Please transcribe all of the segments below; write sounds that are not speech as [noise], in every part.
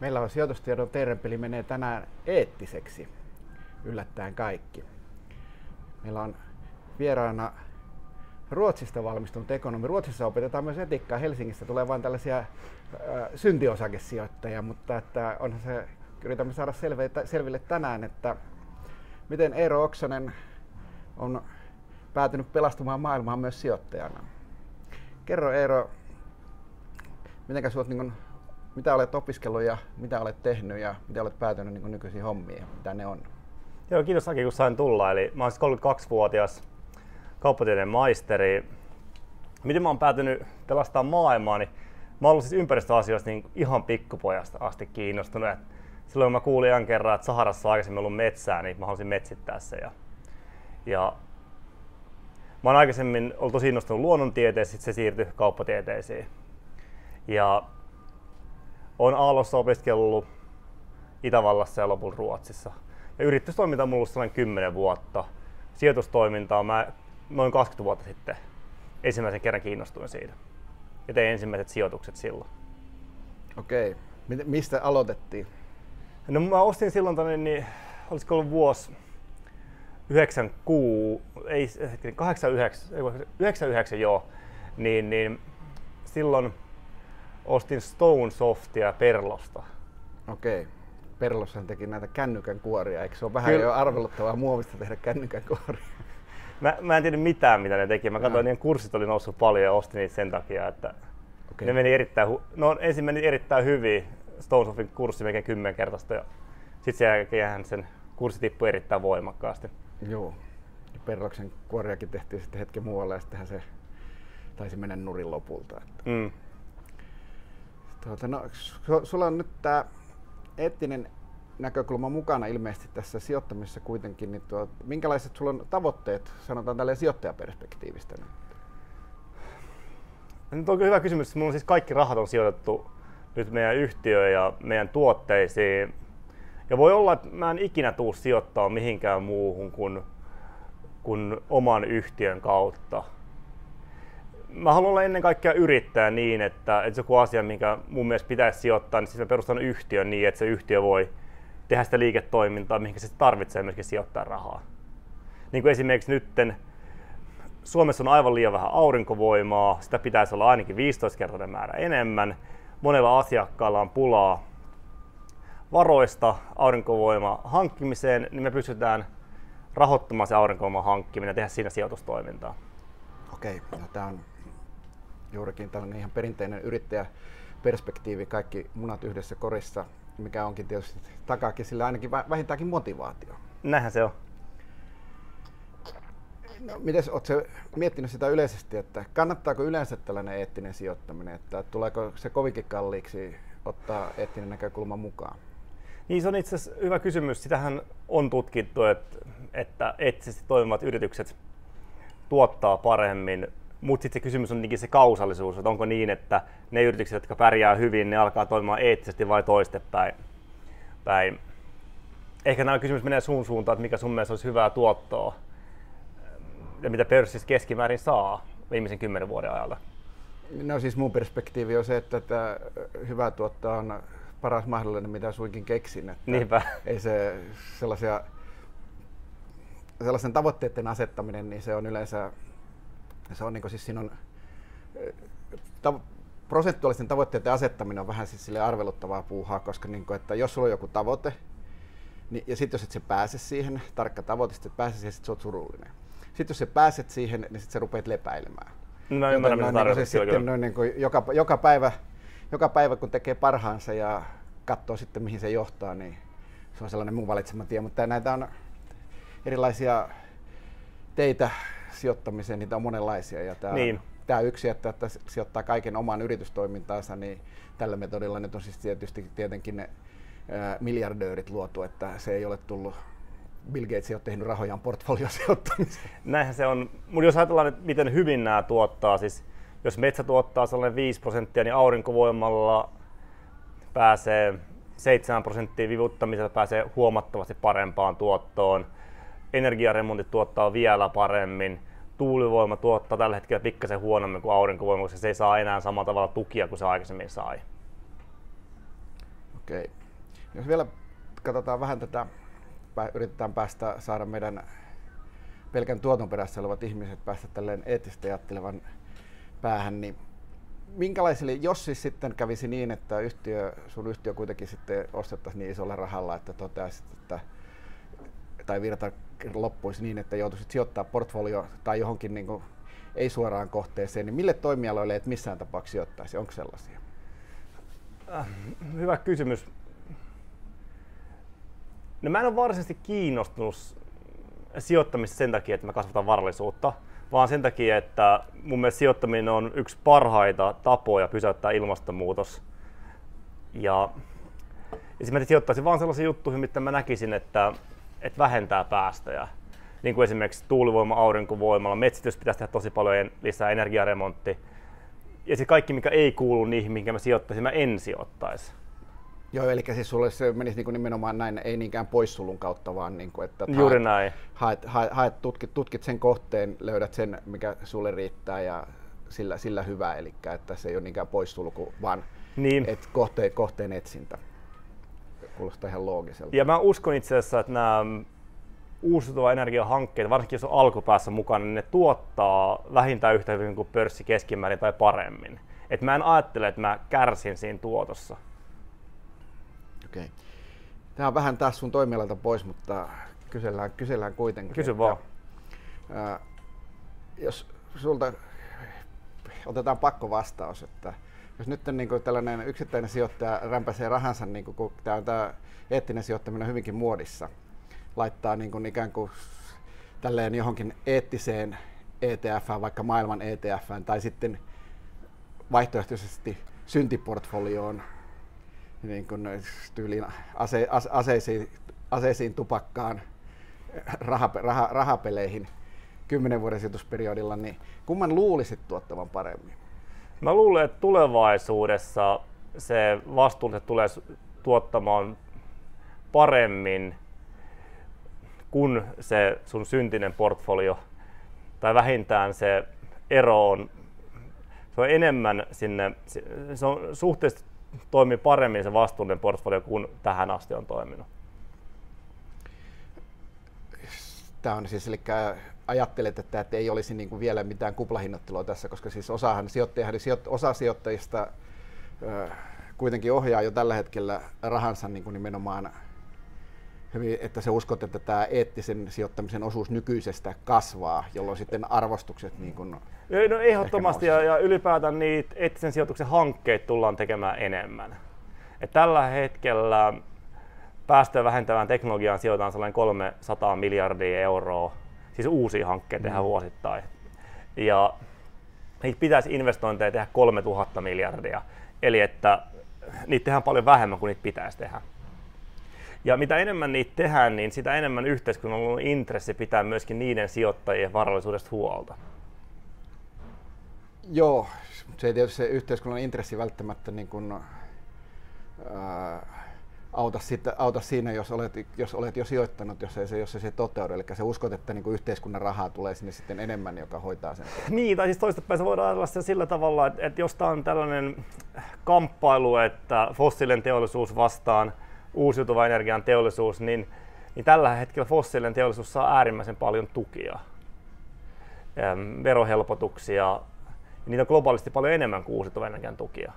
Meillä on sijoitustiedon tervepeli menee tänään eettiseksi. Yllättäen kaikki. Meillä on vieraana Ruotsista valmistunut ekonomi. Ruotsissa opetetaan myös etiikkaa. Helsingistä tulee vain tällaisia äh, syntiosakesijoittajia, mutta että onhan se, yritämme saada selville, selville tänään, että miten Eero Oksanen on päätynyt pelastumaan maailmaan myös sijoittajana. Kerro Eero, miten olet, niin mitä olet opiskellut ja mitä olet tehnyt ja mitä olet päätynyt niin nykyisiin hommiin, mitä ne on? Joo, kiitos Aki, kun sain tulla. Eli mä olen 32-vuotias kauppatieteen maisteri. Miten mä oon päätynyt pelastaa maailmaa, niin mä ollut siis ympäristöasioista niin ihan pikkupojasta asti kiinnostunut. Et silloin mä kuulin ihan kerran, että Saharassa on aikaisemmin ollut metsää, niin mä halusin metsittää se. Ja, ja mä oon aikaisemmin ollut tosi innostunut luonnontieteestä, sitten se siirtyi kauppatieteisiin. Ja on Aallossa opiskellut Itävallassa ja lopun Ruotsissa. Ja yritystoiminta on ollut sellainen 10 vuotta. Sijoitustoimintaa mä noin 20 vuotta sitten ensimmäisen kerran kiinnostuin siitä. Ja tein ensimmäiset sijoitukset silloin. Okei. Mistä aloitettiin? No mä ostin silloin tonne, niin olisiko ollut vuosi 96, ei, 89, 99 joo, niin, niin silloin ostin Stone Softia Perlosta. Okei. Perlossahan teki näitä kännykän kuoria, eikö se ole vähän Kyllä. jo arveluttavaa muovista tehdä kännykän kuoria? Mä, mä en tiedä mitään, mitä ne teki. Mä katsoin, että niiden kurssit oli noussut paljon ja ostin niitä sen takia, että okay. ne meni erittäin, hu- no ensin meni erittäin hyvin. Stonesofin kurssi melkein kymmenkertaista ja sitten sen jälkeen sen kurssi tippui erittäin voimakkaasti. Joo. Ja Perloksen kuoriakin tehtiin sitten hetken muualle ja sittenhän se taisi mennä nurin lopulta. Että. Mm. Tuota, no, sulla on nyt tämä eettinen näkökulma mukana ilmeisesti tässä sijoittamisessa kuitenkin, niin tuo, minkälaiset sulla on tavoitteet, sanotaan tälle sijoittajaperspektiivistä nyt? Nyt on hyvä kysymys. Mulla on siis kaikki rahat on sijoitettu nyt meidän yhtiöön ja meidän tuotteisiin. Ja voi olla, että mä en ikinä tuu sijoittaa mihinkään muuhun kuin, kuin oman yhtiön kautta. Mä haluan olla ennen kaikkea yrittää niin, että, että joku asia, minkä mun mielestä pitäisi sijoittaa, niin siis mä perustan yhtiön niin, että se yhtiö voi tehdä sitä liiketoimintaa, mihin se tarvitsee myöskin sijoittaa rahaa. Niin kuin esimerkiksi nytten Suomessa on aivan liian vähän aurinkovoimaa, sitä pitäisi olla ainakin 15-kertainen määrä enemmän. Monella asiakkaalla on pulaa varoista aurinkovoima hankkimiseen, niin me pystytään rahoittamaan se aurinkovoiman hankkiminen ja tehdä siinä sijoitustoimintaa. Okei, no, tämä on juurikin tällainen ihan perinteinen yrittäjäperspektiivi, kaikki munat yhdessä korissa mikä onkin tietysti takaakin sillä ainakin vähintäänkin motivaatio. Näinhän se on. No, miten oletko miettinyt sitä yleisesti, että kannattaako yleensä tällainen eettinen sijoittaminen, että tuleeko se kovinkin kalliiksi ottaa eettinen näkökulma mukaan? Niin se on itse asiassa hyvä kysymys. Sitähän on tutkittu, että, että eettisesti toimivat yritykset tuottaa paremmin mutta sitten se kysymys on se kausallisuus, että onko niin, että ne yritykset, jotka pärjää hyvin, ne alkaa toimimaan eettisesti vai toistepäin. Päin. Ehkä nämä kysymys menee sun suuntaan, että mikä sun mielestä olisi hyvää tuottoa ja mitä pörssissä keskimäärin saa viimeisen kymmenen vuoden ajalta. No siis mun perspektiivi on se, että, että hyvää tuottoa on paras mahdollinen, mitä suinkin keksin. Että Niinpä. Ei se sellaisia, sellaisen tavoitteiden asettaminen, niin se on yleensä se on niin siis siinä on, ta- prosentuaalisten tavoitteiden asettaminen on vähän siis sille arveluttavaa puuhaa, koska niin kuin, että jos sulla on joku tavoite, niin, ja sitten jos et se pääse siihen, tarkka tavoite, sitten et pääse siihen, sitten oot surullinen. Sitten jos sä pääset siihen, niin sitten sä rupeat lepäilemään. No ymmärrän, mitä niin se sitten noin niin kuin joka, joka, päivä, joka päivä, kun tekee parhaansa ja katsoo sitten, mihin se johtaa, niin se on sellainen mun valitsema tie. Mutta näitä on erilaisia teitä, sijoittamiseen, niitä on monenlaisia. Ja tämä, niin. tämä yksi, että, että sijoittaa kaiken oman yritystoimintaansa, niin tällä metodilla nyt on siis tietysti tietenkin ne ää, miljardöörit luotu, että se ei ole tullut Bill Gates ei ole tehnyt rahojaan portfoliosijoittamiseen. Näinhän se on. Mutta jos ajatellaan, että miten hyvin nämä tuottaa, siis jos metsä tuottaa sellainen 5 prosenttia, niin aurinkovoimalla pääsee 7 prosenttia vivuttamisella pääsee huomattavasti parempaan tuottoon. Energiaremontit tuottaa vielä paremmin tuulivoima tuottaa tällä hetkellä pikkasen huonommin kuin aurinkovoima, koska se ei saa enää samalla tavalla tukia kuin se aikaisemmin sai. Okei. Jos vielä katsotaan vähän tätä, yritetään päästä saada meidän pelkän tuoton perässä olevat ihmiset päästä tälleen eettisesti ajattelevan päähän, niin minkälaisille, jos siis sitten kävisi niin, että yhtiö, sun yhtiö kuitenkin sitten ostettaisiin niin isolla rahalla, että toteaisit, että tai virta loppuisi niin, että joutuisit sijoittaa portfolio tai johonkin niin kuin, ei suoraan kohteeseen, niin mille toimialoille et missään tapauksessa sijoittaisi? Onko sellaisia? Äh, hyvä kysymys. No mä en ole varsinaisesti kiinnostunut sijoittamista sen takia, että mä kasvatan varallisuutta, vaan sen takia, että mun mielestä sijoittaminen on yksi parhaita tapoja pysäyttää ilmastonmuutos. Ja, mä sijoittaisin vaan sellaisiin juttuihin, mitä mä näkisin, että, että vähentää päästöjä. Niin kuin esimerkiksi tuulivoima, aurinkovoimalla, metsitys pitäisi tehdä tosi paljon lisää energiaremontti. Ja se kaikki, mikä ei kuulu niihin, mihinkä mä sijoittaisin, mä en sijoittaisi. Joo, eli siis sulle se menisi niin nimenomaan näin, ei niinkään poissulun kautta, vaan niin kuin, että Juuri haet, näin. Haet, haet, haet, tutkit, tutkit sen kohteen, löydät sen, mikä sulle riittää ja sillä, sillä hyvä, eli että se ei ole niinkään poissulku, vaan niin. et kohteen, kohteen etsintä. Kuulostaa ihan loogiselta. Ja mä uskon itse asiassa, että nämä uusiutuva energiahankkeet, varsinkin jos on alkupäässä mukana, niin ne tuottaa vähintään yhtä hyvin kuin pörssi keskimäärin tai paremmin. Et mä en ajattele, että mä kärsin siinä tuotossa. Okei. Tämä on vähän taas sun toimialalta pois, mutta kysellään, kysellään kuitenkin. Kysy että, vaan. Ää, jos sulta otetaan pakko vastaus, että jos nyt niin kuin tällainen yksittäinen sijoittaja rämpäsee rahansa, niin kuin, kun tämä, tämä eettinen sijoittaminen on hyvinkin muodissa, laittaa niin kuin ikään kuin tälleen johonkin eettiseen ETF, vaikka maailman ETF, tai sitten vaihtoehtoisesti syntiportfolioon niin kuin tyyliin ase, ase, aseisiin, aseisiin, tupakkaan, rah, rah, rahapeleihin kymmenen vuoden sijoitusperiodilla, niin kumman luulisit tuottavan paremmin? Mä luulen, että tulevaisuudessa se vastuulliset tulee tuottamaan paremmin kuin se sun syntinen portfolio, tai vähintään se ero on, se on enemmän sinne, se on suhteellisesti toimii paremmin se vastuullinen portfolio kuin tähän asti on toiminut. Tämä on siis, eli ajattelet, että, että ei olisi niin kuin vielä mitään kuplahinnottelua tässä, koska siis osahan sijoittajahan, osa sijoittajista kuitenkin ohjaa jo tällä hetkellä rahansa niin kuin nimenomaan että se uskot, että tämä eettisen sijoittamisen osuus nykyisestä kasvaa, jolloin sitten arvostukset niin kuin No ehdottomasti ja, ja ylipäätään niitä eettisen sijoituksen hankkeita tullaan tekemään enemmän. Et tällä hetkellä päästöjä vähentävään teknologiaan sijoitetaan sellainen 300 miljardia euroa, siis uusia hankkeita tehdään mm. vuosittain. Ja niitä pitäisi investointeja tehdä 3000 miljardia, eli että niitä tehdään paljon vähemmän kuin niitä pitäisi tehdä. Ja mitä enemmän niitä tehdään, niin sitä enemmän yhteiskunnalla intressi pitää myöskin niiden sijoittajien varallisuudesta huolta. Joo, se ei tietysti se yhteiskunnan intressi välttämättä niin kuin, ää, auta, sitä, auta siinä, jos olet, jos olet jo sijoittanut, jos ei se, jos ei se toteudu. Eli se uskot, että niin kuin yhteiskunnan rahaa tulee sinne sitten enemmän, joka hoitaa sen. Niin, tai siis toistepäin se voidaan ajatella sen sillä tavalla, että, että jos tämä on tällainen kamppailu, että fossiilinen teollisuus vastaan uusiutuva energian teollisuus, niin, niin tällä hetkellä fossiilinen teollisuus saa äärimmäisen paljon tukia, verohelpotuksia, niitä on globaalisti paljon enemmän kuin uusiutuvan energian tukia.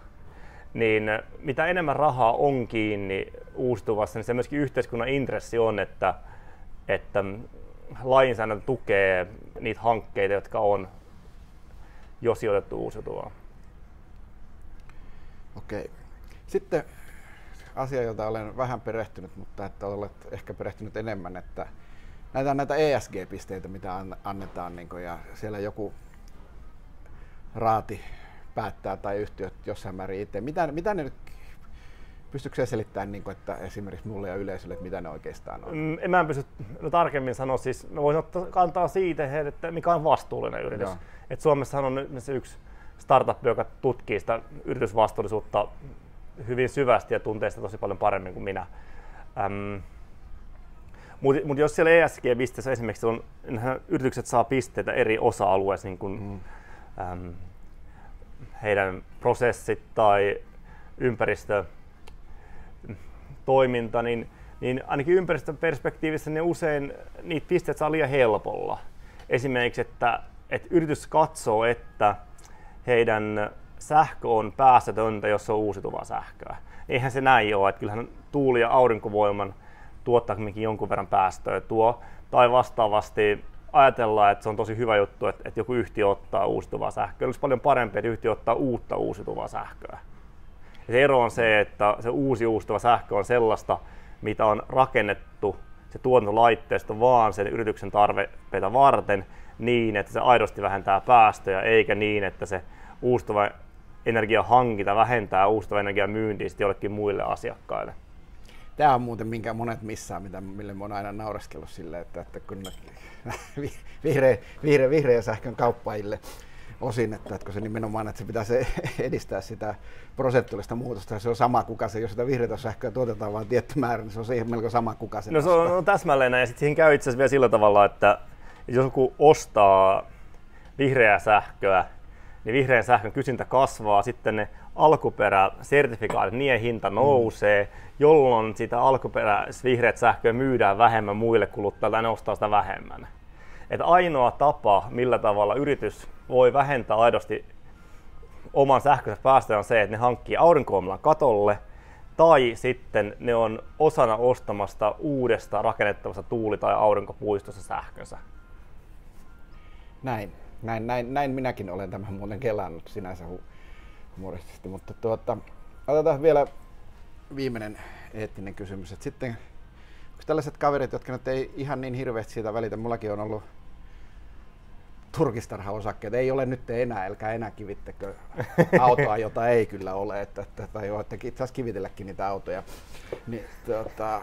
Niin mitä enemmän rahaa on kiinni uusiutuvassa, niin se myöskin yhteiskunnan intressi on, että, että lainsäädäntö tukee niitä hankkeita, jotka on jo sijoitettu uusiutuvaan. Okei. Sitten asia, jota olen vähän perehtynyt, mutta että olet ehkä perehtynyt enemmän, että näitä, näitä ESG-pisteitä, mitä annetaan, niin kuin, ja siellä joku raati päättää tai yhtiöt jossain määrin itse. Mitä, mitä ne nyt Pystytkö selittämään, niin kuin, että esimerkiksi mulle ja yleisölle, että mitä ne oikeastaan on? Mm, en mä pysty no, tarkemmin sanoa. Siis mä voisin ottaa kantaa siitä, että mikä on vastuullinen yritys. Et Suomessahan on nyt se yksi startup, joka tutkii sitä yritysvastuullisuutta hyvin syvästi ja tuntee sitä tosi paljon paremmin kuin minä. Ähm, mutta mut jos siellä ESG-pisteessä esimerkiksi on, yritykset saa pisteitä eri osa-alueissa, niin kuin mm äm, heidän prosessit tai ympäristö, toiminta, niin, niin ainakin ympäristön perspektiivissä ne usein niitä pisteet saa liian helpolla. Esimerkiksi, että, että yritys katsoo, että heidän sähkö on päästötöntä, jos se on uusiutuvaa sähköä. Eihän se näin ole, että kyllähän tuuli- ja aurinkovoiman tuottaa jonkun verran päästöä tuo. Tai vastaavasti ajatellaan, että se on tosi hyvä juttu, että, että joku yhtiö ottaa uusiutuvaa sähköä. Olisi paljon parempi, että yhtiö ottaa uutta uusiutuvaa sähköä. Ja se ero on se, että se uusi uusiutuva sähkö on sellaista, mitä on rakennettu se tuotantolaitteisto vaan sen yrityksen tarpeita varten niin, että se aidosti vähentää päästöjä, eikä niin, että se uusiutuva energian hankinta vähentää uusiutuvan energian myyntiä jollekin muille asiakkaille. Tämä on muuten minkä monet missään, mitä, mille mä oon aina naureskellut sille, että, että kun [laughs] vihreä, vihreä, vihreä sähkön kauppajille osin, että, että kun se nimenomaan, että se pitäisi [laughs] edistää sitä prosentuaalista muutosta, se on sama kuka se, jos sitä vihreätä sähköä tuotetaan vain tietty määrä, niin se on siihen melko sama kuka se No se on, on täsmälleen näin, ja sitten siihen käy itse asiassa vielä sillä tavalla, että jos joku ostaa vihreää sähköä, niin vihreän sähkön kysyntä kasvaa, sitten ne alkuperäsertifikaatit, niiden hinta nousee, jolloin sitä alkuperäistä vihreät sähköä myydään vähemmän muille kuluttajille ja ne ostaa sitä vähemmän. Et ainoa tapa, millä tavalla yritys voi vähentää aidosti oman sähköisen päästöjä on se, että ne hankkii aurinkovoimalan katolle tai sitten ne on osana ostamasta uudesta rakennettavasta tuuli- tai aurinkopuistossa sähkönsä. Näin, näin, näin, näin minäkin olen tämän muuten kelannut sinänsä humoristisesti, mutta tuota, otetaan vielä viimeinen eettinen kysymys. Et sitten onko tällaiset kaverit, jotka nyt ei ihan niin hirveästi siitä välitä, mullakin on ollut turkistarhaosakkeet. Ei ole nyt enää, älkää enää kivittekö autoa, jota ei kyllä ole, että, että tai voitte itse asiassa kivitelläkin niitä autoja. Niin, tuota,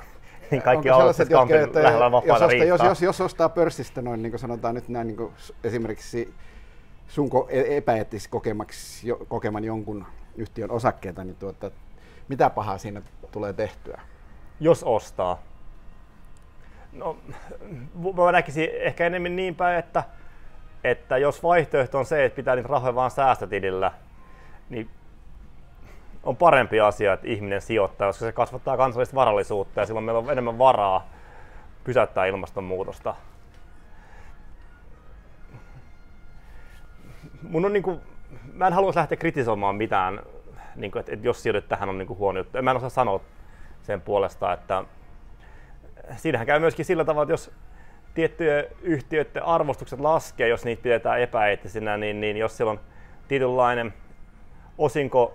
niin kaikki sellaiset, jotka, että, jos, osta, jos, jos, jos, ostaa pörssistä noin, niin kuin sanotaan nyt näin, niin kuin esimerkiksi sun e- epäeettis kokeman jonkun yhtiön osakkeita, niin tuota, mitä pahaa siinä tulee tehtyä? Jos ostaa. No, mä näkisin ehkä enemmän niin päin, että että jos vaihtoehto on se, että pitää niitä rahoja vaan säästötilillä, niin on parempi asia, että ihminen sijoittaa, koska se kasvattaa kansallista varallisuutta ja silloin meillä on enemmän varaa pysäyttää ilmastonmuutosta. Mun on niinku, mä en halua lähteä kritisoimaan mitään, niinku, että, että jos sijoitat tähän on niinku huono juttu. Mä en osaa sanoa sen puolesta, että siinähän käy myöskin sillä tavalla, että jos tiettyjen yhtiöiden arvostukset laskee, jos niitä pidetään epäeettisinä, niin, niin jos siellä on tietynlainen osinko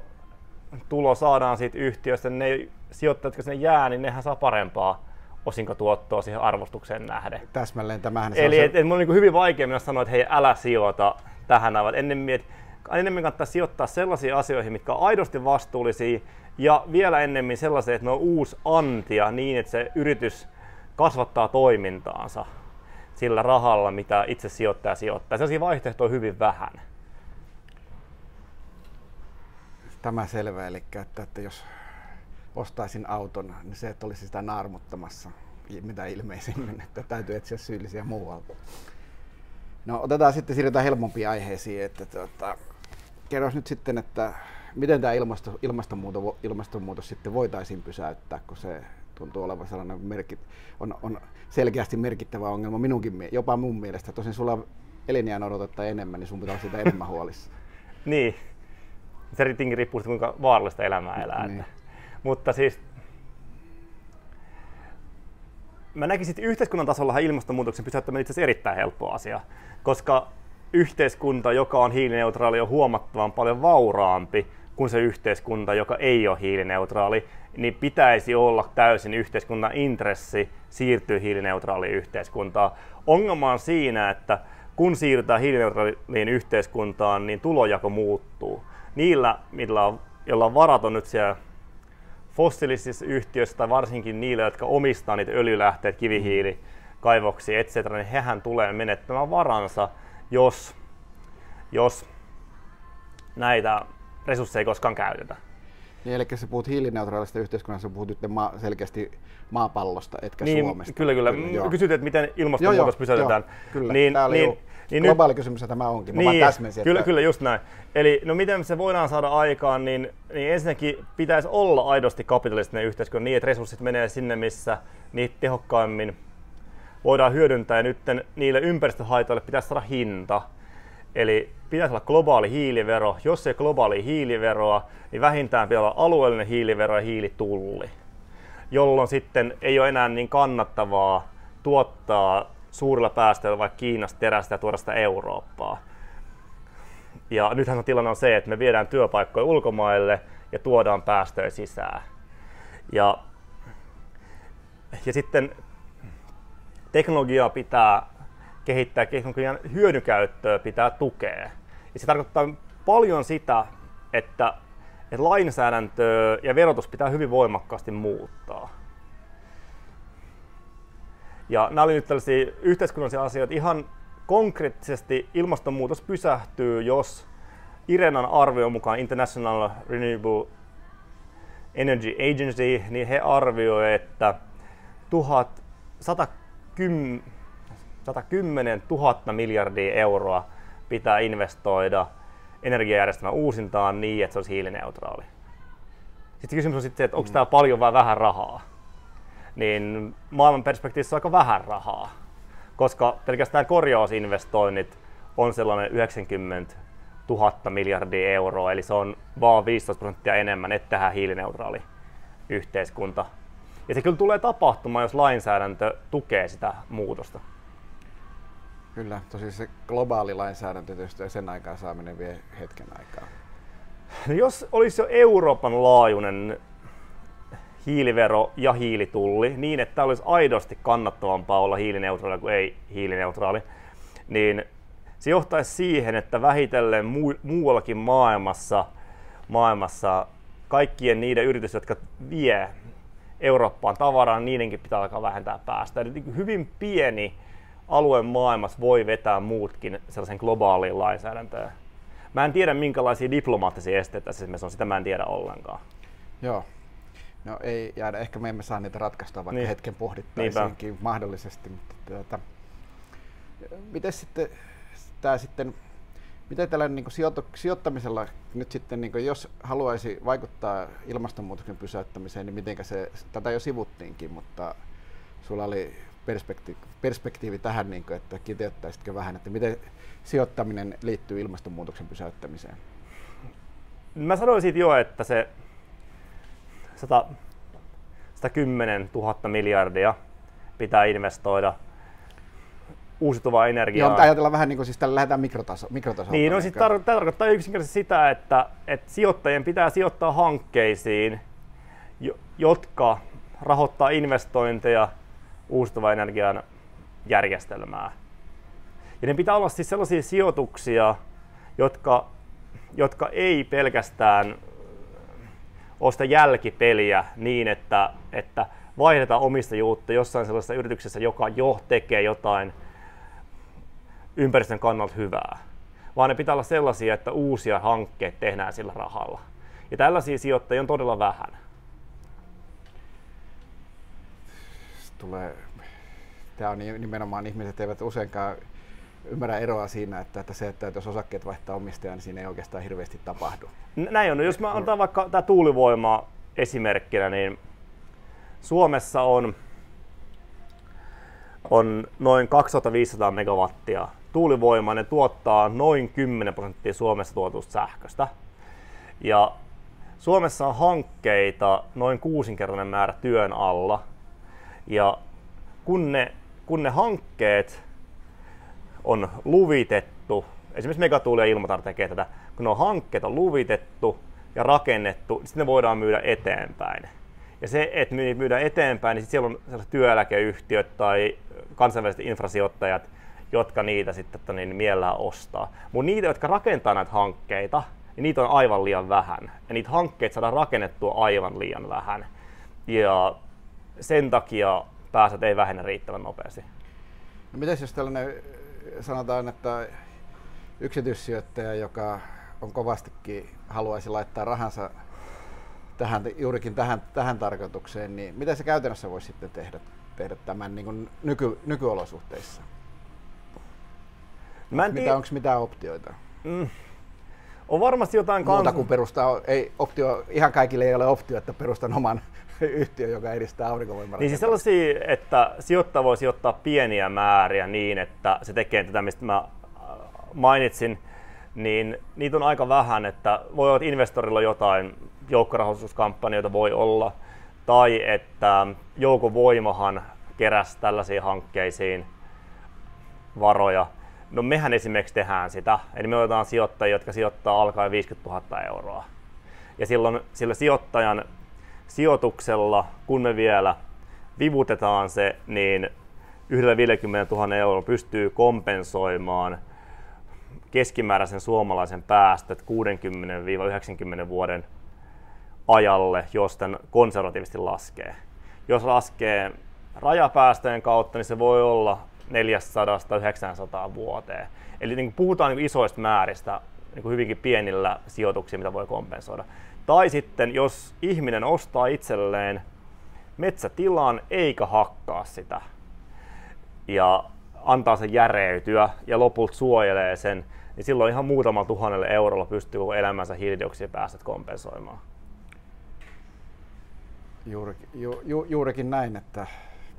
tulo saadaan siitä yhtiöstä, niin ne sijoittajat, jotka sinne jää, niin nehän saa parempaa osinkotuottoa siihen arvostukseen nähden. Täsmälleen tämähän Eli se... et, et, mun on niin hyvin vaikea minä sanoa, että hei älä sijoita tähän. Ennemmin, et, ennemmin kannattaa sijoittaa sellaisiin asioihin, mitkä on aidosti vastuullisia ja vielä ennemmin sellaisia, että ne on uusi antia niin, että se yritys kasvattaa toimintaansa sillä rahalla, mitä itse sijoittaja sijoittaa. Sellaisia vaihtoehtoja on hyvin vähän. Tämä selvä, eli että, että jos ostaisin auton, niin se, että olisi sitä naarmuttamassa, mitä ilmeisimmin, että täytyy etsiä syyllisiä muualta. No otetaan sitten, siirrytään helpompiin aiheisiin, että tuota, kerros nyt sitten, että miten tämä ilmasto, ilmastonmuutos, ilmastonmuutos sitten voitaisiin pysäyttää, kun se tuntuu olevan sellainen merkit, on, on selkeästi merkittävä ongelma minunkin, jopa mun mielestä. Tosin sulla elinjään odotetta enemmän, niin sun pitää olla siitä enemmän huolissa. [laughs] niin. Se tietenkin riippuu kuinka vaarallista elämää elää. Niin. Mutta siis mä näkisin, että yhteiskunnan tasolla ilmastonmuutoksen pysäyttäminen itse asiassa erittäin helppo asia, koska yhteiskunta, joka on hiilineutraali, on huomattavan paljon vauraampi kuin se yhteiskunta, joka ei ole hiilineutraali niin pitäisi olla täysin yhteiskunnan intressi siirtyä hiilineutraaliin yhteiskuntaan. Ongelma on siinä, että kun siirrytään hiilineutraaliin yhteiskuntaan, niin tulojako muuttuu. Niillä, millä on, joilla on varaton nyt siellä fossiilisissa yhtiöissä tai varsinkin niillä, jotka omistaa niitä öljylähteitä, kivihiili, kaivoksia, etc., niin hehän tulee menettämään varansa, jos, jos näitä resursseja ei koskaan käytetä. Niin, eli sä puhut hiilineutraalista yhteiskunnasta, sä puhut nyt maa, selkeästi maapallosta, etkä niin, Suomesta. Kyllä, kyllä. kyllä Kysyt, että miten ilmastonmuutos pysäytetään. Kyllä, niin, niin, niin globaali nyt, kysymys tämä onkin. Mä niin, kyllä, että... kyllä, just näin. Eli no miten se voidaan saada aikaan, niin, niin ensinnäkin pitäisi olla aidosti kapitalistinen yhteiskunta niin, että resurssit menee sinne, missä niitä tehokkaimmin voidaan hyödyntää ja nyt niille ympäristöhaitoille pitäisi saada hinta. Eli pitäisi olla globaali hiilivero. Jos ei globaali hiiliveroa, niin vähintään pitää olla alueellinen hiilivero ja hiilitulli, jolloin sitten ei ole enää niin kannattavaa tuottaa suurilla päästöillä vaikka Kiinasta terästä ja tuoda sitä Eurooppaa. Ja nythän on tilanne on se, että me viedään työpaikkoja ulkomaille ja tuodaan päästöjä sisään. Ja, ja sitten teknologiaa pitää kehittää, teknologian hyödykäyttöä pitää tukea. Ja se tarkoittaa paljon sitä, että, että lainsäädäntöä ja verotus pitää hyvin voimakkaasti muuttaa. Ja nämä olivat nyt tällaisia yhteiskunnallisia asioita. Ihan konkreettisesti ilmastonmuutos pysähtyy, jos Irenan arvion mukaan International Renewable Energy Agency, niin he arvioivat, että 1110, 110 000 miljardia euroa pitää investoida energiajärjestelmän uusintaan niin, että se olisi hiilineutraali. Sitten kysymys on sitten että onko tämä paljon vai vähän rahaa. Niin maailman perspektiivissä on aika vähän rahaa, koska pelkästään korjausinvestoinnit on sellainen 90 000 miljardia euroa, eli se on vaan 15 prosenttia enemmän, että tähän hiilineutraali yhteiskunta. Ja se kyllä tulee tapahtumaan, jos lainsäädäntö tukee sitä muutosta. Kyllä, tosi se globaali lainsäädäntö tietysti ja sen aikaa saaminen vie hetken aikaa. No jos olisi jo Euroopan laajuinen hiilivero ja hiilitulli niin, että olisi aidosti kannattavampaa olla hiilineutraali kuin ei hiilineutraali, niin se johtaisi siihen, että vähitellen mu- muuallakin maailmassa, maailmassa kaikkien niiden yritysten, jotka vie Eurooppaan tavaraa, niin niidenkin pitää alkaa vähentää päästä. Eli hyvin pieni alueen maailmassa voi vetää muutkin sellaisen globaaliin lainsäädäntöön. Mä en tiedä, minkälaisia diplomaattisia esteitä tässä on, sitä mä en tiedä ollenkaan. Joo. No ei jäädä, ehkä me emme saa niitä ratkaista, vaikka niin. hetken pohdittaisiinkin mahdollisesti. Mutta tuota, miten sitten tämä sitten, miten tällä niin kuin sijoittamisella nyt sitten, niin kuin jos haluaisi vaikuttaa ilmastonmuutoksen pysäyttämiseen, niin miten se, tätä jo sivuttiinkin, mutta sulla oli perspektiivi, perspektiivi tähän, niin kuin, että kiteyttäisitkö vähän, että miten sijoittaminen liittyy ilmastonmuutoksen pysäyttämiseen? Mä sanoisin jo, että se 100, 110 000 miljardia pitää investoida uusiutuvaa energiaa. Joo, ajatellaan vähän niin kuin siis tällä lähdetään mikrotaso, mikrotasolta. Niin, no siis tar- tämä tarkoittaa yksinkertaisesti sitä, että, että sijoittajien pitää sijoittaa hankkeisiin, jotka rahoittaa investointeja uusiutuvan energian järjestelmää. Ja ne pitää olla siis sellaisia sijoituksia, jotka, jotka ei pelkästään ole sitä jälkipeliä niin, että, että vaihdetaan omistajuutta jossain sellaisessa yrityksessä, joka jo tekee jotain ympäristön kannalta hyvää. Vaan ne pitää olla sellaisia, että uusia hankkeita tehdään sillä rahalla. Ja tällaisia sijoittajia on todella vähän. Tulee, tämä on nimenomaan ihmiset eivät useinkaan ymmärrä eroa siinä, että, että se, että jos osakkeet vaihtaa omistajaa, niin siinä ei oikeastaan hirveästi tapahdu. Näin on. No, jos mä antaa vaikka tämä tuulivoima esimerkkinä, niin Suomessa on, on noin 2500 megawattia tuulivoimaa. Ne tuottaa noin 10 prosenttia Suomessa tuotusta sähköstä. Ja Suomessa on hankkeita noin kuusinkertainen määrä työn alla. Ja kun ne, kun ne hankkeet on luvitettu, esimerkiksi Megatuuli ja Ilmatar tekee tätä, kun ne hankkeet on luvitettu ja rakennettu, niin sitten ne voidaan myydä eteenpäin. Ja se, että myydään eteenpäin, niin siellä on työeläkeyhtiöt tai kansainväliset infrasijoittajat, jotka niitä sitten että niin mielellään ostaa. Mutta niitä, jotka rakentaa näitä hankkeita, niin niitä on aivan liian vähän. Ja niitä hankkeita saadaan rakennettua aivan liian vähän. Ja sen takia päästöt ei vähene riittävän nopeasti. No mitäs jos tällainen sanotaan, että yksityissijoittaja, joka on kovastikin haluaisi laittaa rahansa tähän, juurikin tähän, tähän tarkoitukseen, niin mitä se käytännössä voisi sitten tehdä, tehdä tämän niin kuin nyky, nykyolosuhteissa? Mä en Mitä, onko mitään optioita? on varmasti jotain Muuta kans- kuin perustaa, ei optio, ihan kaikille ei ole optio, että perustan oman yhtiön, joka edistää aurinkovoimaa. Niin siis sellaisia, että sijoittaja voi sijoittaa pieniä määriä niin, että se tekee tätä, mistä mä äh, mainitsin, niin niitä on aika vähän, että voi olla, että investorilla jotain joukkorahoituskampanjoita voi olla, tai että joukovoimahan keräsi tällaisiin hankkeisiin varoja. No mehän esimerkiksi tehdään sitä, eli me otetaan sijoittajia, jotka sijoittaa alkaen 50 000 euroa. Ja silloin sillä sijoittajan sijoituksella, kun me vielä vivutetaan se, niin yhdellä 50 000 euroa pystyy kompensoimaan keskimääräisen suomalaisen päästöt 60-90 vuoden ajalle, jos tämän konservatiivisesti laskee. Jos laskee rajapäästöjen kautta, niin se voi olla 400-900 vuoteen. Eli niin puhutaan niin isoista määristä niin hyvinkin pienillä sijoituksilla, mitä voi kompensoida. Tai sitten, jos ihminen ostaa itselleen metsätilan eikä hakkaa sitä ja antaa sen järeytyä ja lopulta suojelee sen, niin silloin ihan muutamalla tuhannella eurolla pystyy elämänsä hiilidioksidipäästöt kompensoimaan. Juurikin, ju, ju, juurikin näin, että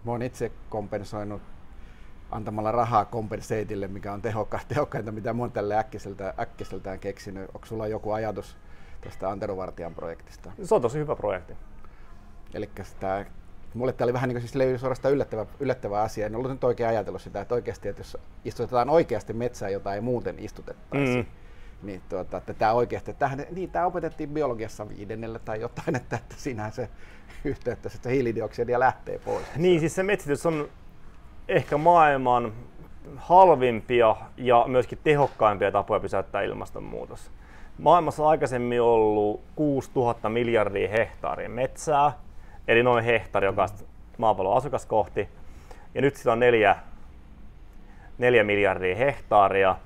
oon itse kompensoinut antamalla rahaa kompenseitille, mikä on tehokka, tehokkainta, mitä oon tälle äkkiseltä, äkkiseltään keksinyt. Onko sulla joku ajatus tästä Antero Vartijan projektista? Se on tosi hyvä projekti. Eli sitä, mulle tämä oli vähän niin kuin siis suorastaan yllättävä, yllättävä asia. En ollut nyt oikein ajatellut sitä, että oikeasti, että jos istutetaan oikeasti metsää, jota ei muuten istutettaisi, mm. niin tuota, että tämä oikeasti, että tähän, niin tämä opetettiin biologiassa viidennellä tai jotain, että, että siinähän se yhteyttä, että hiilidioksidia lähtee pois. Niin, siis se metsitys on ehkä maailman halvimpia ja myöskin tehokkaimpia tapoja pysäyttää ilmastonmuutos. Maailmassa on aikaisemmin ollut 6000 miljardia hehtaaria metsää, eli noin hehtaari jokaista maapallon asukas kohti. Ja nyt sitä on 4, 4 miljardia hehtaaria,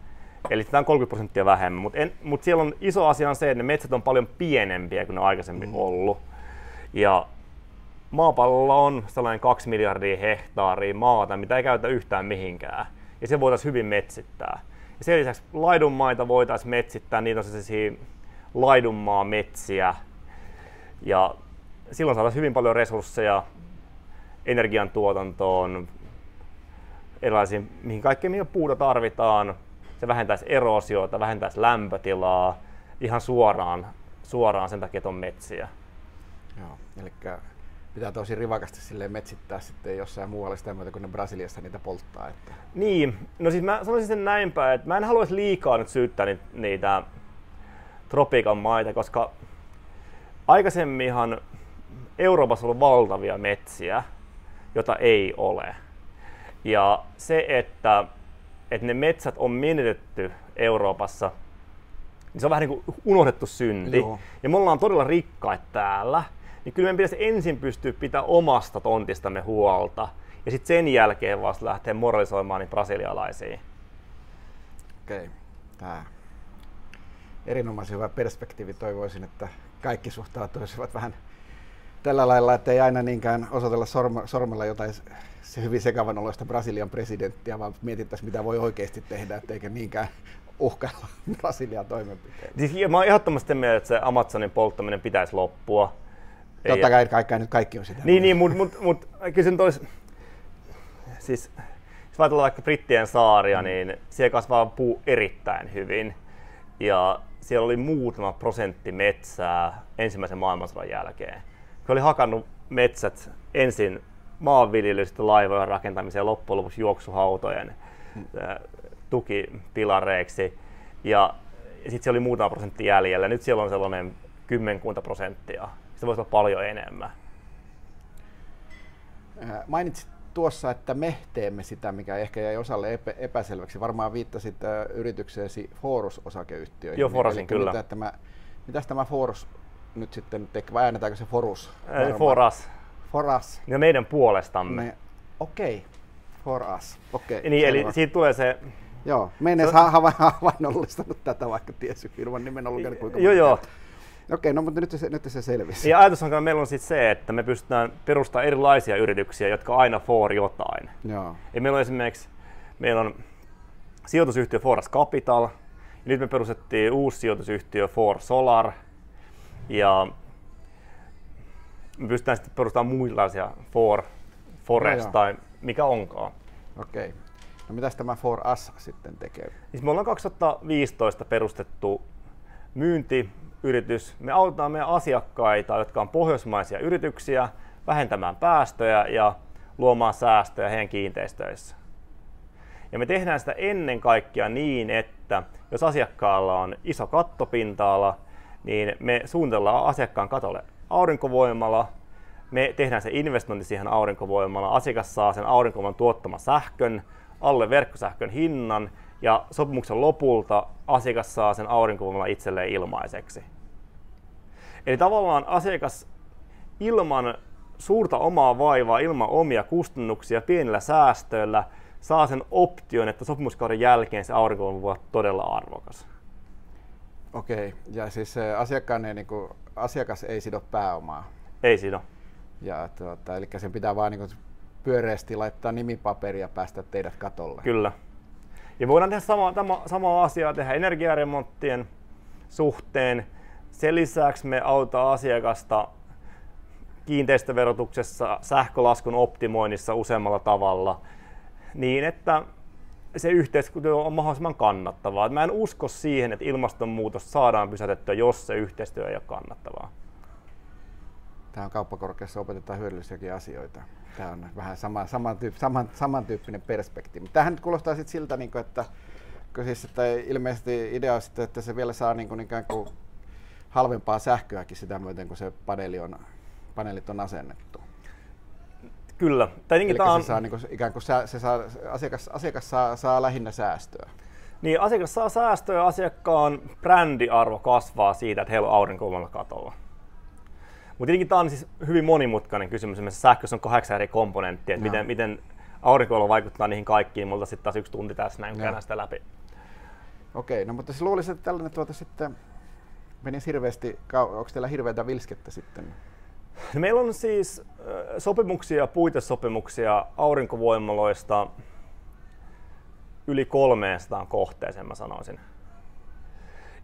eli sitä on 30 prosenttia vähemmän. Mutta mut siellä on iso asia on se, että ne metsät on paljon pienempiä kuin ne on aikaisemmin mm. ollut. Ja maapallolla on sellainen 2 miljardia hehtaaria maata, mitä ei käytä yhtään mihinkään. Ja se voitaisiin hyvin metsittää. Ja sen lisäksi laidunmaita voitaisiin metsittää, niitä on sellaisia laidunmaa metsiä. Ja silloin saataisiin hyvin paljon resursseja energiantuotantoon, erilaisiin, mihin kaikkeen mihin puuta tarvitaan. Se vähentäisi erosiota, vähentäisi lämpötilaa ihan suoraan, suoraan sen takia, että on metsiä. Joo, eli pitää tosi rivakasti silleen metsittää sitten jossain muualla sitä myötä, kun ne Brasiliassa niitä polttaa. Että. Niin, no siis mä sanoisin sen näinpä, että mä en haluaisi liikaa nyt syyttää niitä, niitä tropiikan maita, koska aikaisemminhan Euroopassa on ollut valtavia metsiä, jota ei ole. Ja se, että, että ne metsät on menetetty Euroopassa, niin se on vähän niin kuin unohdettu synti. Joo. Ja me ollaan todella rikkaita täällä niin kyllä meidän pitäisi ensin pystyä pitää omasta tontistamme huolta ja sitten sen jälkeen vasta lähteä moralisoimaan niin brasilialaisiin. Okei, okay. tämä erinomaisen hyvä perspektiivi. Toivoisin, että kaikki suhtautuisivat vähän tällä lailla, että ei aina niinkään osoitella sormella jotain se hyvin sekavan oloista Brasilian presidenttiä, vaan mietittäisiin, mitä voi oikeasti tehdä, eikä niinkään uhkailla Brasilian toimenpiteitä. Siis, mä oon ehdottomasti mieltä, että se Amazonin polttaminen pitäisi loppua. Totta kai kaikki, nyt kaikki on sitä. Niin, niin mutta mut, mut, kyllä se tois, siis jos ajatellaan vaikka Brittien saaria, mm. niin siellä kasvaa puu erittäin hyvin. Ja siellä oli muutama prosentti metsää ensimmäisen maailmansodan jälkeen. He oli hakannut metsät ensin maanviljelystä laivojen rakentamiseen ja loppujen lopuksi juoksuhautojen mm. tukipilareiksi. Ja, ja sitten siellä oli muutama prosentti jäljellä. Nyt siellä on sellainen kymmenkunta prosenttia sitä voisi olla paljon enemmän. Äh, mainitsit tuossa, että me teemme sitä, mikä ehkä jäi osalle epä, epäselväksi. Varmaan viittasit äh, yritykseesi Forus-osakeyhtiöihin. Joo, Forasin kyllä. Mitä tämä, mitäs tämä Forus nyt sitten tekee, vai äänetäänkö se Forus? Äh, Foras. Foras. Ja meidän puolestamme. Okei, okay. for us. Okay, niin, eli siitä tulee se... Joo, me en edes se... havainnollistanut tätä, vaikka tiesi firman nimen ollut kuinka Joo, joo. Okei, no mutta nyt se, nyt se selvisi. Ja ajatus on, että meillä on sitten se, että me pystytään perustamaan erilaisia yrityksiä, jotka aina for jotain. Joo. Ja meillä on esimerkiksi meillä on sijoitusyhtiö Foras Capital, ja nyt me perustettiin uusi sijoitusyhtiö For Solar, ja me pystytään sitten perustamaan muunlaisia For, Forest joo. tai mikä onkaan. Okei. No mitäs tämä For Us sitten tekee? Siis me ollaan 2015 perustettu myyntiyritys. Me autetaan meidän asiakkaita, jotka on pohjoismaisia yrityksiä, vähentämään päästöjä ja luomaan säästöjä heidän kiinteistöissä. Ja me tehdään sitä ennen kaikkea niin, että jos asiakkaalla on iso kattopinta-ala, niin me suunnitellaan asiakkaan katolle aurinkovoimala, me tehdään se investointi siihen aurinkovoimalla, asiakas saa sen aurinkovoiman tuottaman sähkön alle verkkosähkön hinnan ja sopimuksen lopulta asiakas saa sen aurinkovoimalla itselleen ilmaiseksi. Eli tavallaan asiakas ilman suurta omaa vaivaa, ilman omia kustannuksia, pienillä säästöillä saa sen option, että sopimuskauden jälkeen se aurinkovoima voi olla todella arvokas. Okei, ja siis se asiakkaan ei, niin kuin, asiakas ei sido pääomaa. Ei ole. Ja, tuota, eli sen pitää vaan niin kuin, pyöreästi laittaa nimipaperi ja päästä teidät katolle. Kyllä. Ja voidaan tehdä sama, sama, samaa asiaa tehdä energiaremonttien suhteen. Sen lisäksi me autamme asiakasta kiinteistöverotuksessa, sähkölaskun optimoinnissa useammalla tavalla niin, että se yhteistyö on mahdollisimman kannattavaa. Mä en usko siihen, että ilmastonmuutos saadaan pysäytettyä, jos se yhteistyö ei ole kannattavaa. Tämä on kauppakorkeassa opetetaan hyödyllisiäkin asioita. Tämä on vähän sama, samantyyp, saman, samantyyppinen perspektiivi. Tämähän nyt kuulostaa sit siltä, niin kuin, että, siis, että ilmeisesti idea on sitten, että se vielä saa niin kuin, ikään kuin halvempaa sähköäkin sitä myöten, kun se paneeli on, paneelit on asennettu. Kyllä. Tai Eli on, se saa, niin kuin, ikään kuin sä, se saa, asiakas, asiakas saa, saa lähinnä säästöä. niin asiakas saa säästöjä, asiakkaan brändiarvo kasvaa siitä, että heillä on aurinkovoimalla katolla. Mutta tietenkin tämä on siis hyvin monimutkainen kysymys. Esimerkiksi sähkössä on kahdeksan eri komponenttia, että Joo. miten, miten aurinkoilla vaikuttaa niihin kaikkiin. Multa sitten taas yksi tunti tässä näin, kun käydään sitä läpi. Okei, no mutta siis luulisin, että tällainen tuota sitten menisi hirveästi, onko teillä hirveätä vilskettä sitten? No Meillä on siis sopimuksia, puitesopimuksia aurinkovoimaloista yli 300 kohteeseen, mä sanoisin.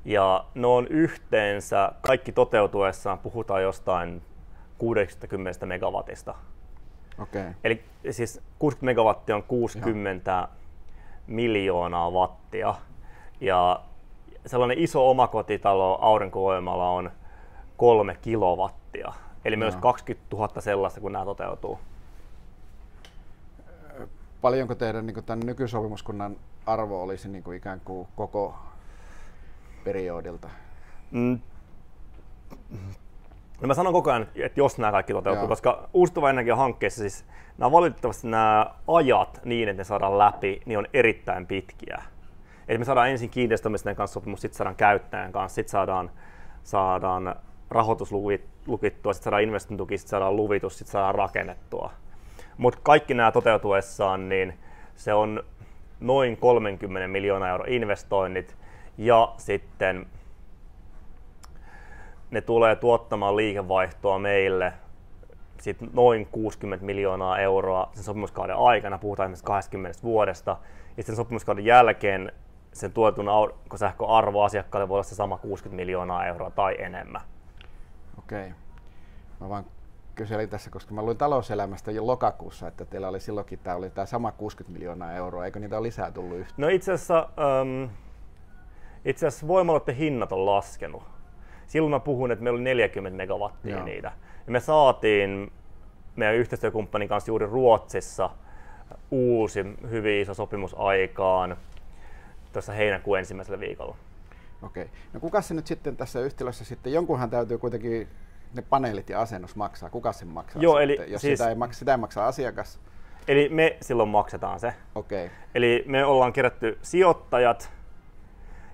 Ja ne on yhteensä, kaikki toteutuessaan puhutaan jostain 60 megawattista. Okei, Eli siis 60 megawattia on 60 miljoonaa wattia. Ja sellainen iso omakotitalo aurinkovoimalla on kolme kilowattia. Eli olisi 20 000 sellaista, kun nämä toteutuu. paljonko teidän niin tämän nykysopimuskunnan arvo olisi niin kuin ikään kuin koko periodilta? Mm. No mä sanon koko ajan, että jos nämä kaikki toteutuu, Joo. koska uusiutuvan energian hankkeissa siis nämä valitettavasti nämä ajat niin, että ne saadaan läpi, niin on erittäin pitkiä. Eli me saadaan ensin kiinteistömisten kanssa sopimus, sitten saadaan käyttäjän kanssa, sitten saadaan, saadaan rahoitus lukittua, sitten saadaan investointituki, sitten saadaan luvitus, sitten saadaan rakennettua. Mutta kaikki nämä toteutuessaan, niin se on noin 30 miljoonaa euro investoinnit ja sitten ne tulee tuottamaan liikevaihtoa meille sit noin 60 miljoonaa euroa sen sopimuskauden aikana, puhutaan esimerkiksi 20 vuodesta, ja sitten sopimuskauden jälkeen sen tuotetun aurinkosähköarvo asiakkaalle voi olla se sama 60 miljoonaa euroa tai enemmän. Okei. Mä vaan kyselin tässä, koska mä luin talouselämästä jo lokakuussa, että teillä oli silloinkin tämä, oli tämä sama 60 miljoonaa euroa. Eikö niitä ole lisää tullut yhtään? No itse asiassa, ähm, itse asiassa voimaloiden hinnat on laskenut. Silloin mä puhun, että meillä oli 40 megawattia Joo. niitä. Ja me saatiin meidän yhteistyökumppanin kanssa juuri Ruotsissa uusi hyvin iso sopimus aikaan tuossa heinäkuun ensimmäisellä viikolla. Okei. No kuka se nyt sitten tässä yhtälössä sitten, jonkunhan täytyy kuitenkin ne paneelit ja asennus maksaa. Kuka sen maksaa Joo, sitten? eli Jos siis- sitä, ei maksa, sitä ei maksaa asiakas. Eli me silloin maksetaan se. Okei. Eli me ollaan kerätty sijoittajat,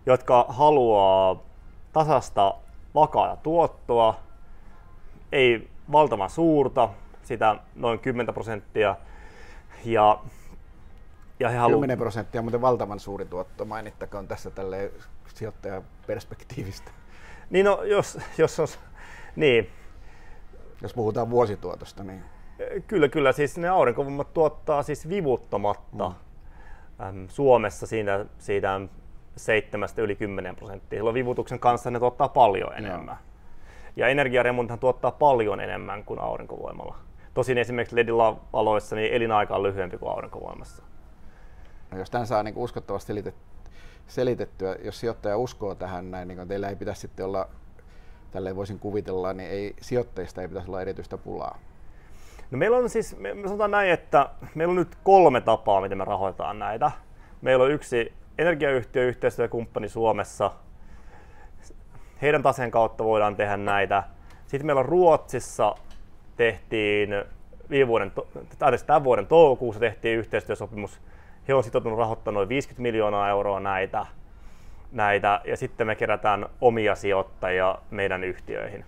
jotka haluaa tasasta vakaata tuottoa, ei valtavan suurta, sitä noin 10 prosenttia. Ja, ja he haluaa 10 prosenttia, mutta valtavan suuri tuotto mainittakoon tässä tälle sijoittajan perspektiivistä. Niin no, jos, jos on, niin. Jos puhutaan vuosituotosta, niin... Kyllä, kyllä. Siis ne aurinkovoimat tuottaa siis vivuttamatta mm. Suomessa siinä, siitä 7 yli 10 prosenttia. Silloin vivutuksen kanssa ne tuottaa paljon enemmän. Joo. Ja energiaremonttihan tuottaa paljon enemmän kuin aurinkovoimalla. Tosin esimerkiksi LED-aloissa niin elinaika on lyhyempi kuin aurinkovoimassa. No jos tämän saa niin uskottavasti selitettyä, jos sijoittaja uskoo tähän näin, niin teillä ei pitäisi sitten olla, tälleen voisin kuvitella, niin ei, sijoittajista ei pitäisi olla erityistä pulaa. No meillä on siis, me sanotaan näin, että meillä on nyt kolme tapaa, miten me rahoitetaan näitä. Meillä on yksi energiayhtiö, yhteistyökumppani Suomessa. Heidän taseen kautta voidaan tehdä näitä. Sitten meillä on Ruotsissa tehtiin viime vuoden, tai tämän vuoden toukokuussa tehtiin yhteistyösopimus. He on sitoutunut rahoittamaan noin 50 miljoonaa euroa näitä, näitä ja sitten me kerätään omia sijoittajia meidän yhtiöihin.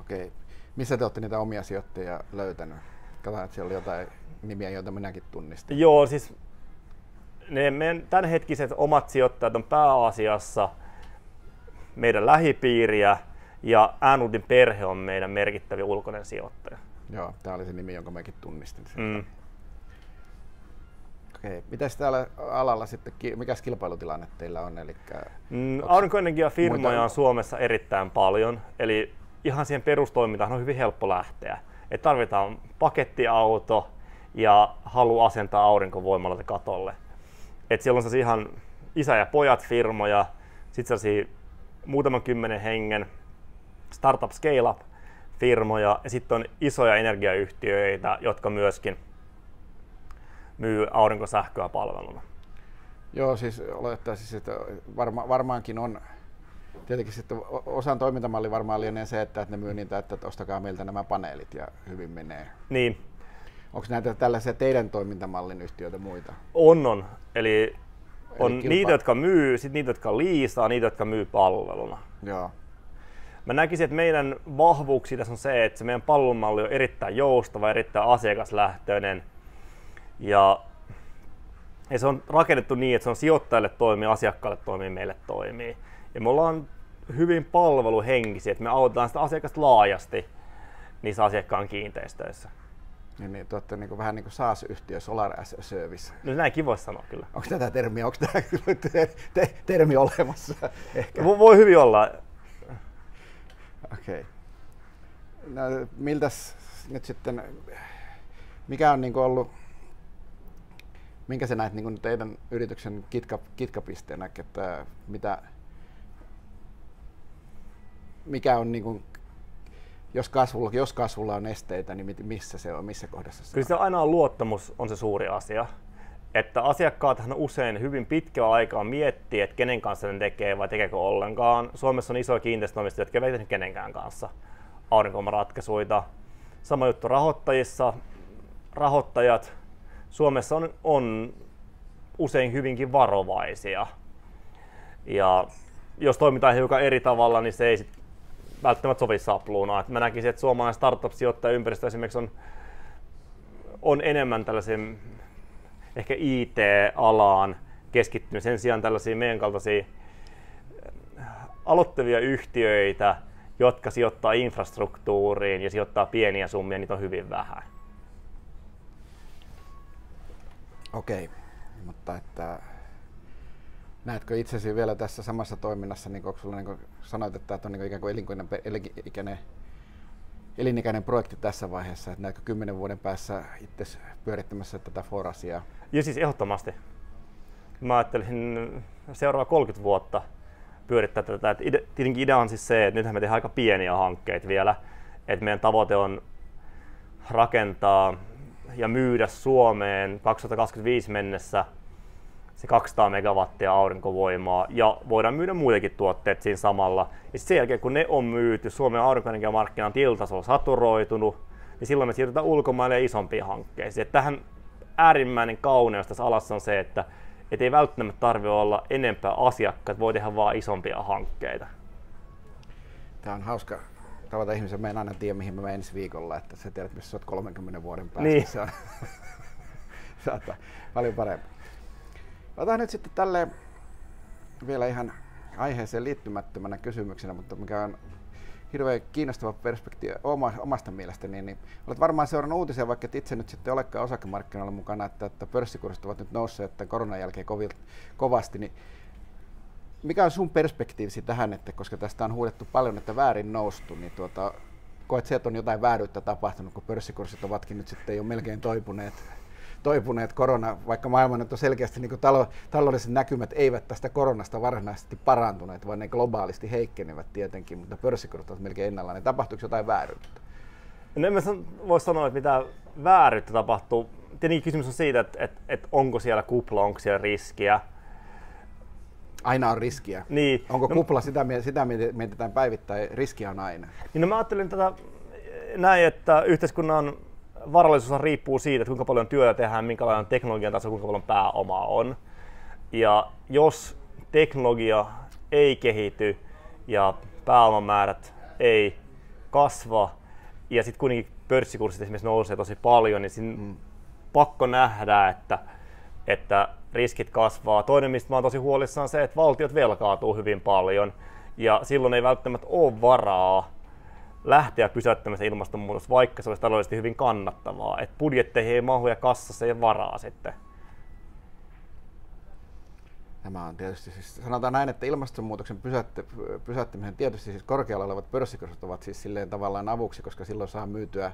Okei. Missä te olette niitä omia sijoittajia löytänyt? Katsotaan, että siellä oli jotain nimiä, joita minäkin tunnistan. Joo, siis ne meidän tämänhetkiset omat sijoittajat on pääasiassa meidän lähipiiriä ja Äänudin perhe on meidän merkittävin ulkoinen sijoittaja. Joo, tämä oli se nimi, jonka mäkin tunnistin. Mm. Okei, mitäs täällä alalla sitten, mikä kilpailutilanne teillä on? Eli, mm, Aurinkoenergiafirmoja muita... on Suomessa erittäin paljon, eli ihan siihen perustoimintaan on hyvin helppo lähteä. Et tarvitaan pakettiauto ja halu asentaa aurinkovoimalla katolle. Et siellä on ihan isä ja pojat firmoja, sitten muutaman kymmenen hengen startup scale-up firmoja ja sitten on isoja energiayhtiöitä, jotka myöskin myy aurinkosähköä palveluna. Joo, siis olettaisin, että varma, varmaankin on tietenkin sitten osan toimintamalli varmaan lienee se, että ne myy niitä, että ostakaa meiltä nämä paneelit ja hyvin menee. Niin. Onko näitä tällaisia teidän toimintamallin yhtiöitä muita? On, on. Eli on Eli niitä, jotka myy, sitten niitä, jotka liisaa, niitä, jotka myy palveluna. Joo. Mä näkisin, että meidän vahvuuksia tässä on se, että se meidän palvelumalli on erittäin joustava, erittäin asiakaslähtöinen. Ja, ja se on rakennettu niin, että se on sijoittajille toimii, asiakkaalle toimii, meille toimii. Ja me ollaan hyvin palveluhenkisiä, että me autetaan sitä asiakasta laajasti niissä asiakkaan kiinteistöissä. Niin, niin te olette niin vähän niin kuin SaaS-yhtiö, Solar as a Service. No näinkin voisi sanoa kyllä. Onko tätä termiä, onko tämä te, te, termi olemassa? Ehkä. Voi hyvin olla. Okei. Okay. No, miltäs nyt sitten, mikä on niin ollut, minkä sä näet niin teidän yrityksen kitka, kitkapisteenä, että mitä, mikä on niin kuin jos kasvulla, jos kasvulla on esteitä, niin missä se on, missä kohdassa se Kyllä se aina on luottamus on se suuri asia. Että asiakkaathan usein hyvin pitkä aikaa miettii, että kenen kanssa ne tekee vai tekeekö ollenkaan. Suomessa on isoja kiinteistönomistajia, jotka eivät tehdä kenenkään kanssa aurinkovoimaratkaisuja. Sama juttu rahoittajissa. Rahoittajat Suomessa on, on usein hyvinkin varovaisia. Ja jos toimitaan hiukan eri tavalla, niin se ei sit välttämättä sovi sapluunaan. Et mä näkisin, että suomalainen startup-sijoittajaympäristö esimerkiksi on, on enemmän tällaisen ehkä IT-alaan keskittynyt sen sijaan tällaisia meidän kaltaisia äh, aloittavia yhtiöitä, jotka sijoittaa infrastruktuuriin ja sijoittaa pieniä summia, niitä on hyvin vähän. Okei, mutta että näetkö itsesi vielä tässä samassa toiminnassa, niin onko sulla, niin kuin sanoit, että on niin ikään kuin elinikäinen, elinikäinen, elinikäinen projekti tässä vaiheessa, että näetkö kymmenen vuoden päässä itse pyörittämässä tätä Forasia? Ja siis ehdottomasti. Mä ajattelin seuraava 30 vuotta pyörittää tätä. Et tietenkin idea on siis se, että nythän me tehdään aika pieniä hankkeita vielä. Että meidän tavoite on rakentaa ja myydä Suomeen 2025 mennessä se 200 megawattia aurinkovoimaa ja voidaan myydä muitakin tuotteet siinä samalla. Ja sen jälkeen kun ne on myyty, Suomen aurinkoenergiamarkkina on tiltasolla saturoitunut, niin silloin me siirrytään ulkomaille isompiin hankkeisiin. Et tähän äärimmäinen kauneus tässä alassa on se, että et ei välttämättä tarvitse olla enempää asiakkaita, voi tehdä vaan isompia hankkeita. Tämä on hauska tavata ihmisen. Mä en aina tiedä, mihin mä menen ensi viikolla, että sä tiedät, missä olet 30 vuoden päästä. Niin. Se on [laughs] paljon parempi. Otetaan nyt sitten tälle vielä ihan aiheeseen liittymättömänä kysymyksenä, mutta mikä on hirveän kiinnostava perspektiivi omasta mielestäni, niin olet varmaan seurannut uutisia, vaikka et itse nyt sitten olekaan osakemarkkinoilla mukana, että, että pörssikurssit ovat nyt nousseet että koronan jälkeen kovil, kovasti, niin mikä on sun perspektiivisi tähän, että koska tästä on huudettu paljon, että väärin noustu, niin tuota, koet se, että on jotain vääryyttä tapahtunut, kun pörssikurssit ovatkin nyt sitten jo melkein toipuneet toipuneet korona, vaikka maailman nyt on selkeästi niin talo, taloudelliset näkymät eivät tästä koronasta varsinaisesti parantuneet, vaan ne globaalisti heikkenevät tietenkin, mutta pörssikurssit ovat melkein ennallaan. Niin tapahtuuko jotain vääryyttä? No en voi sanoa, että mitä vääryyttä tapahtuu. Tietenkin kysymys on siitä, että, että, että onko siellä kupla, onko siellä riskiä. Aina on riskiä. Niin. Onko no, kupla, sitä, sitä mietitään päivittäin, riskiä on aina. Niin no mä ajattelin tätä näin, että yhteiskunnan varallisuus riippuu siitä, että kuinka paljon työtä tehdään, minkälainen teknologian taso, kuinka paljon pääoma on. Ja jos teknologia ei kehity ja pääomamäärät ei kasva ja sitten kuitenkin pörssikurssit esimerkiksi nousee tosi paljon, niin siinä mm. pakko nähdä, että, että riskit kasvaa. Toinen, mistä mä oon tosi huolissaan, on se, että valtiot velkaatuu hyvin paljon ja silloin ei välttämättä ole varaa lähteä pysäyttämään ilmastonmuutos, vaikka se olisi taloudellisesti hyvin kannattavaa. Et budjetteihin ei mahu ja kassassa ei varaa sitten. Tämä on tietysti, siis sanotaan näin, että ilmastonmuutoksen pysäyttä, pysäyttämisen tietysti siis korkealla olevat pörssikurssit ovat siis silleen tavallaan avuksi, koska silloin saa myytyä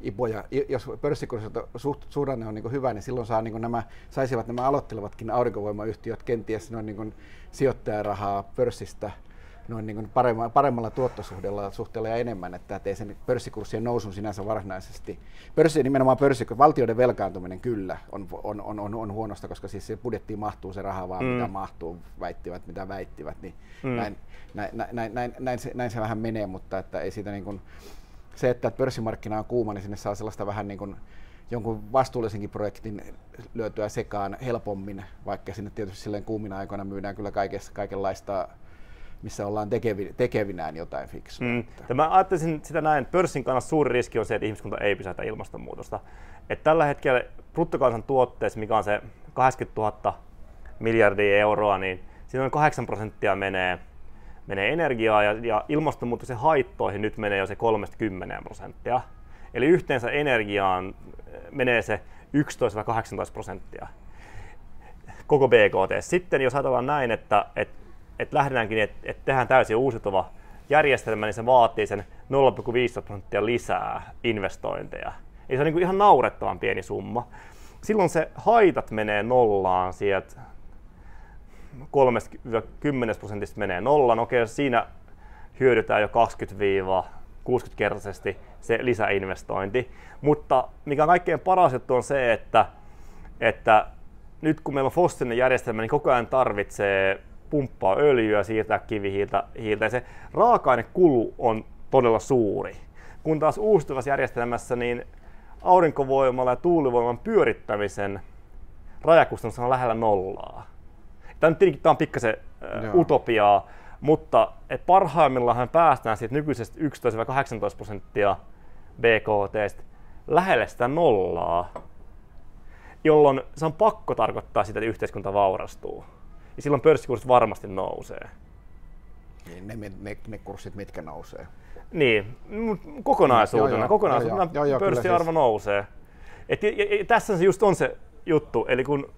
ipoja. Jos pörssikurssit suht, suhdanne on niin hyvä, niin silloin saa niin nämä, saisivat nämä aloittelevatkin aurinkovoimayhtiöt kenties noin niin sijoittajarahaa pörssistä noin niin kuin paremmalla, paremmalla tuottosuhteella suhteella ja enemmän, että ei sen pörssikurssien nousun sinänsä varsinaisesti. Pörssi, nimenomaan pörssi, valtioiden velkaantuminen kyllä on, on, on, on, on huonosta, koska siis se budjettiin mahtuu se raha vaan, mm. mitä mahtuu, väittivät, mitä väittivät, niin mm. näin, näin, näin, näin, näin, se, näin se vähän menee, mutta että ei siitä niin kuin, se, että pörssimarkkina on kuuma, niin sinne saa sellaista vähän niin kuin, jonkun vastuullisenkin projektin lyötyä sekaan helpommin, vaikka sinne tietysti silleen kuumina aikoina myydään kyllä kaikessa, kaikenlaista missä ollaan tekevi, tekevinään jotain fiksua. Mm. Mä ajattelisin sitä näin, pörssin kannalta suuri riski on se, että ihmiskunta ei pysäytä ilmastonmuutosta. Et tällä hetkellä bruttokansantuotteessa, mikä on se 80 000 miljardia euroa, niin siinä on 8 prosenttia menee, menee energiaa ja, ja ilmastonmuutoksen haittoihin nyt menee jo se 30 prosenttia. Eli yhteensä energiaan menee se 11-18 prosenttia koko BKT. Sitten jos ajatellaan näin, että, että että lähdetäänkin, että, että tehdään täysin uusiutuva järjestelmä, niin se vaatii sen 0,5 prosenttia lisää investointeja. Eli se on niin kuin ihan naurettavan pieni summa. Silloin se haitat menee nollaan sieltä 30-10 prosentista menee nollaan. Okei, siinä hyödytään jo 20-60-kertaisesti se lisäinvestointi. Mutta mikä on kaikkein paras juttu on se, että, että nyt kun meillä on fossiilinen järjestelmä, niin koko ajan tarvitsee pumppaa öljyä, siirtää kivihiiltä, hiiltä, ja se raaka-ainekulu on todella suuri. Kun taas uusiutuvassa järjestelmässä niin aurinkovoimalla ja tuulivoiman pyörittämisen rajakustannus on lähellä nollaa. Tämä nyt tietenkin tämä on pikkasen Joo. utopiaa, mutta et parhaimmillaan päästään siitä nykyisestä 11-18 prosenttia BKT lähelle sitä nollaa, jolloin se on pakko tarkoittaa sitä, että yhteiskunta vaurastuu niin silloin pörssikurssit varmasti nousee. Niin, ne, ne, ne kurssit, mitkä nousee? Niin, kokonaisuutena, joo, kokonaisuutena joo, joo, pörssiarvo siis. nousee. Et, ja, ja, tässä se just on se juttu, eli kun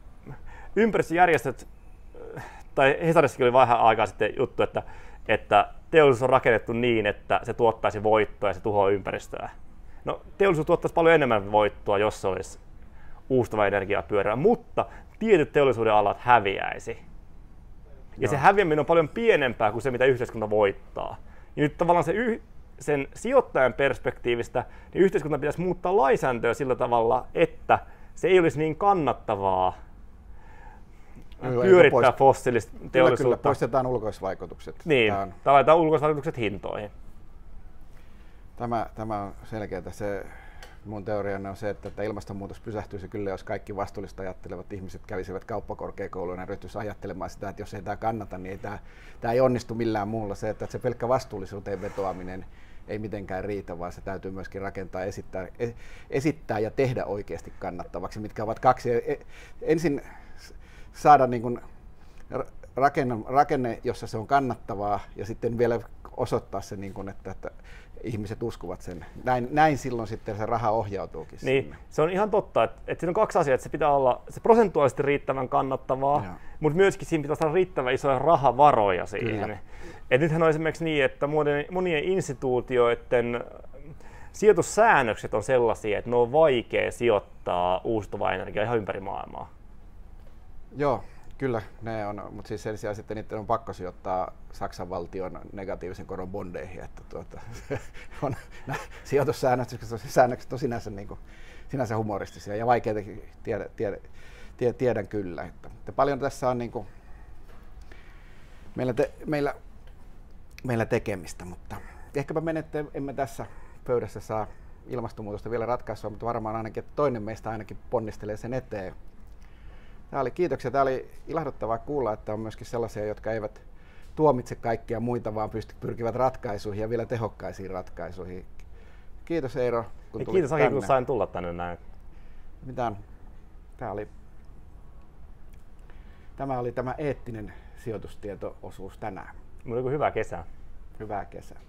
ympäristöjärjestöt, tai Hesarissakin oli vähän aikaa sitten juttu, että, että teollisuus on rakennettu niin, että se tuottaisi voittoa ja se tuhoaa ympäristöä. No teollisuus tuottaisi paljon enemmän voittoa, jos se olisi uusiutuva energiapyörä, mutta tietyt teollisuuden alat häviäisi. Ja Joo. se häviäminen on paljon pienempää kuin se, mitä yhteiskunta voittaa. Ja nyt tavallaan se yh, sen sijoittajan perspektiivistä, niin yhteiskunta pitäisi muuttaa lainsäädäntöä sillä tavalla, että se ei olisi niin kannattavaa Joo, pyörittää poist- fossiilista teollisuutta. Kyllä, kyllä, poistetaan ulkoisvaikutukset. Niin, tai laitetaan ulkoisvaikutukset hintoihin. Tämä, tämä on selkeää. Se mun teoriani on se, että, että ilmastonmuutos pysähtyisi kyllä, jos kaikki vastuullista ajattelevat ihmiset kävisivät kauppakorkeakouluun ja ryhtyisi ajattelemaan sitä, että jos ei tämä kannata, niin ei tämä, tämä ei onnistu millään muulla. Se, että se pelkkä vastuullisuuteen vetoaminen ei mitenkään riitä, vaan se täytyy myöskin rakentaa, esittää, esittää ja tehdä oikeasti kannattavaksi, mitkä ovat kaksi. E, ensin saada niin kuin rakenne, rakenne, jossa se on kannattavaa ja sitten vielä osoittaa se, niin kuin, että, että ihmiset uskovat sen. Näin, näin silloin sitten se raha ohjautuukin niin, sinne. Se on ihan totta, että, että siinä on kaksi asiaa, että se pitää olla se prosentuaalisesti riittävän kannattavaa, Joo. mutta myöskin siinä pitää olla riittävän isoja rahavaroja siihen. Et nythän on esimerkiksi niin, että monien, monien instituutioiden sijoitussäännökset on sellaisia, että ne on vaikea sijoittaa uusiutuvaa energiaa ihan ympäri maailmaa. Joo, kyllä ne on, mutta siis sen sijaan sitten niiden on pakko sijoittaa Saksan valtion negatiivisen koron bondeihin, että tuota, [laughs] on, sijoitussäännökset säännökset on sinänsä, niin kuin, sinänsä humoristisia ja vaikeitakin tiedä, tiedä, tiedä, tiedän kyllä. Että, että paljon tässä on niin kuin, meillä, te, meillä, meillä tekemistä, mutta ehkäpä menette, emme tässä pöydässä saa ilmastonmuutosta vielä ratkaisua, mutta varmaan ainakin toinen meistä ainakin ponnistelee sen eteen. Tämä oli kiitoksia. Tämä oli ilahduttavaa kuulla, että on myöskin sellaisia, jotka eivät tuomitse kaikkia muita, vaan pysty, pyrkivät ratkaisuihin ja vielä tehokkaisiin ratkaisuihin. Kiitos Eero, kun tulit Kiitos Aki, kun sain tulla tänne näin. Mitään. Tämä oli, tämä oli tämä eettinen sijoitustieto-osuus tänään. Mulla hyvää kesää. Hyvää kesää.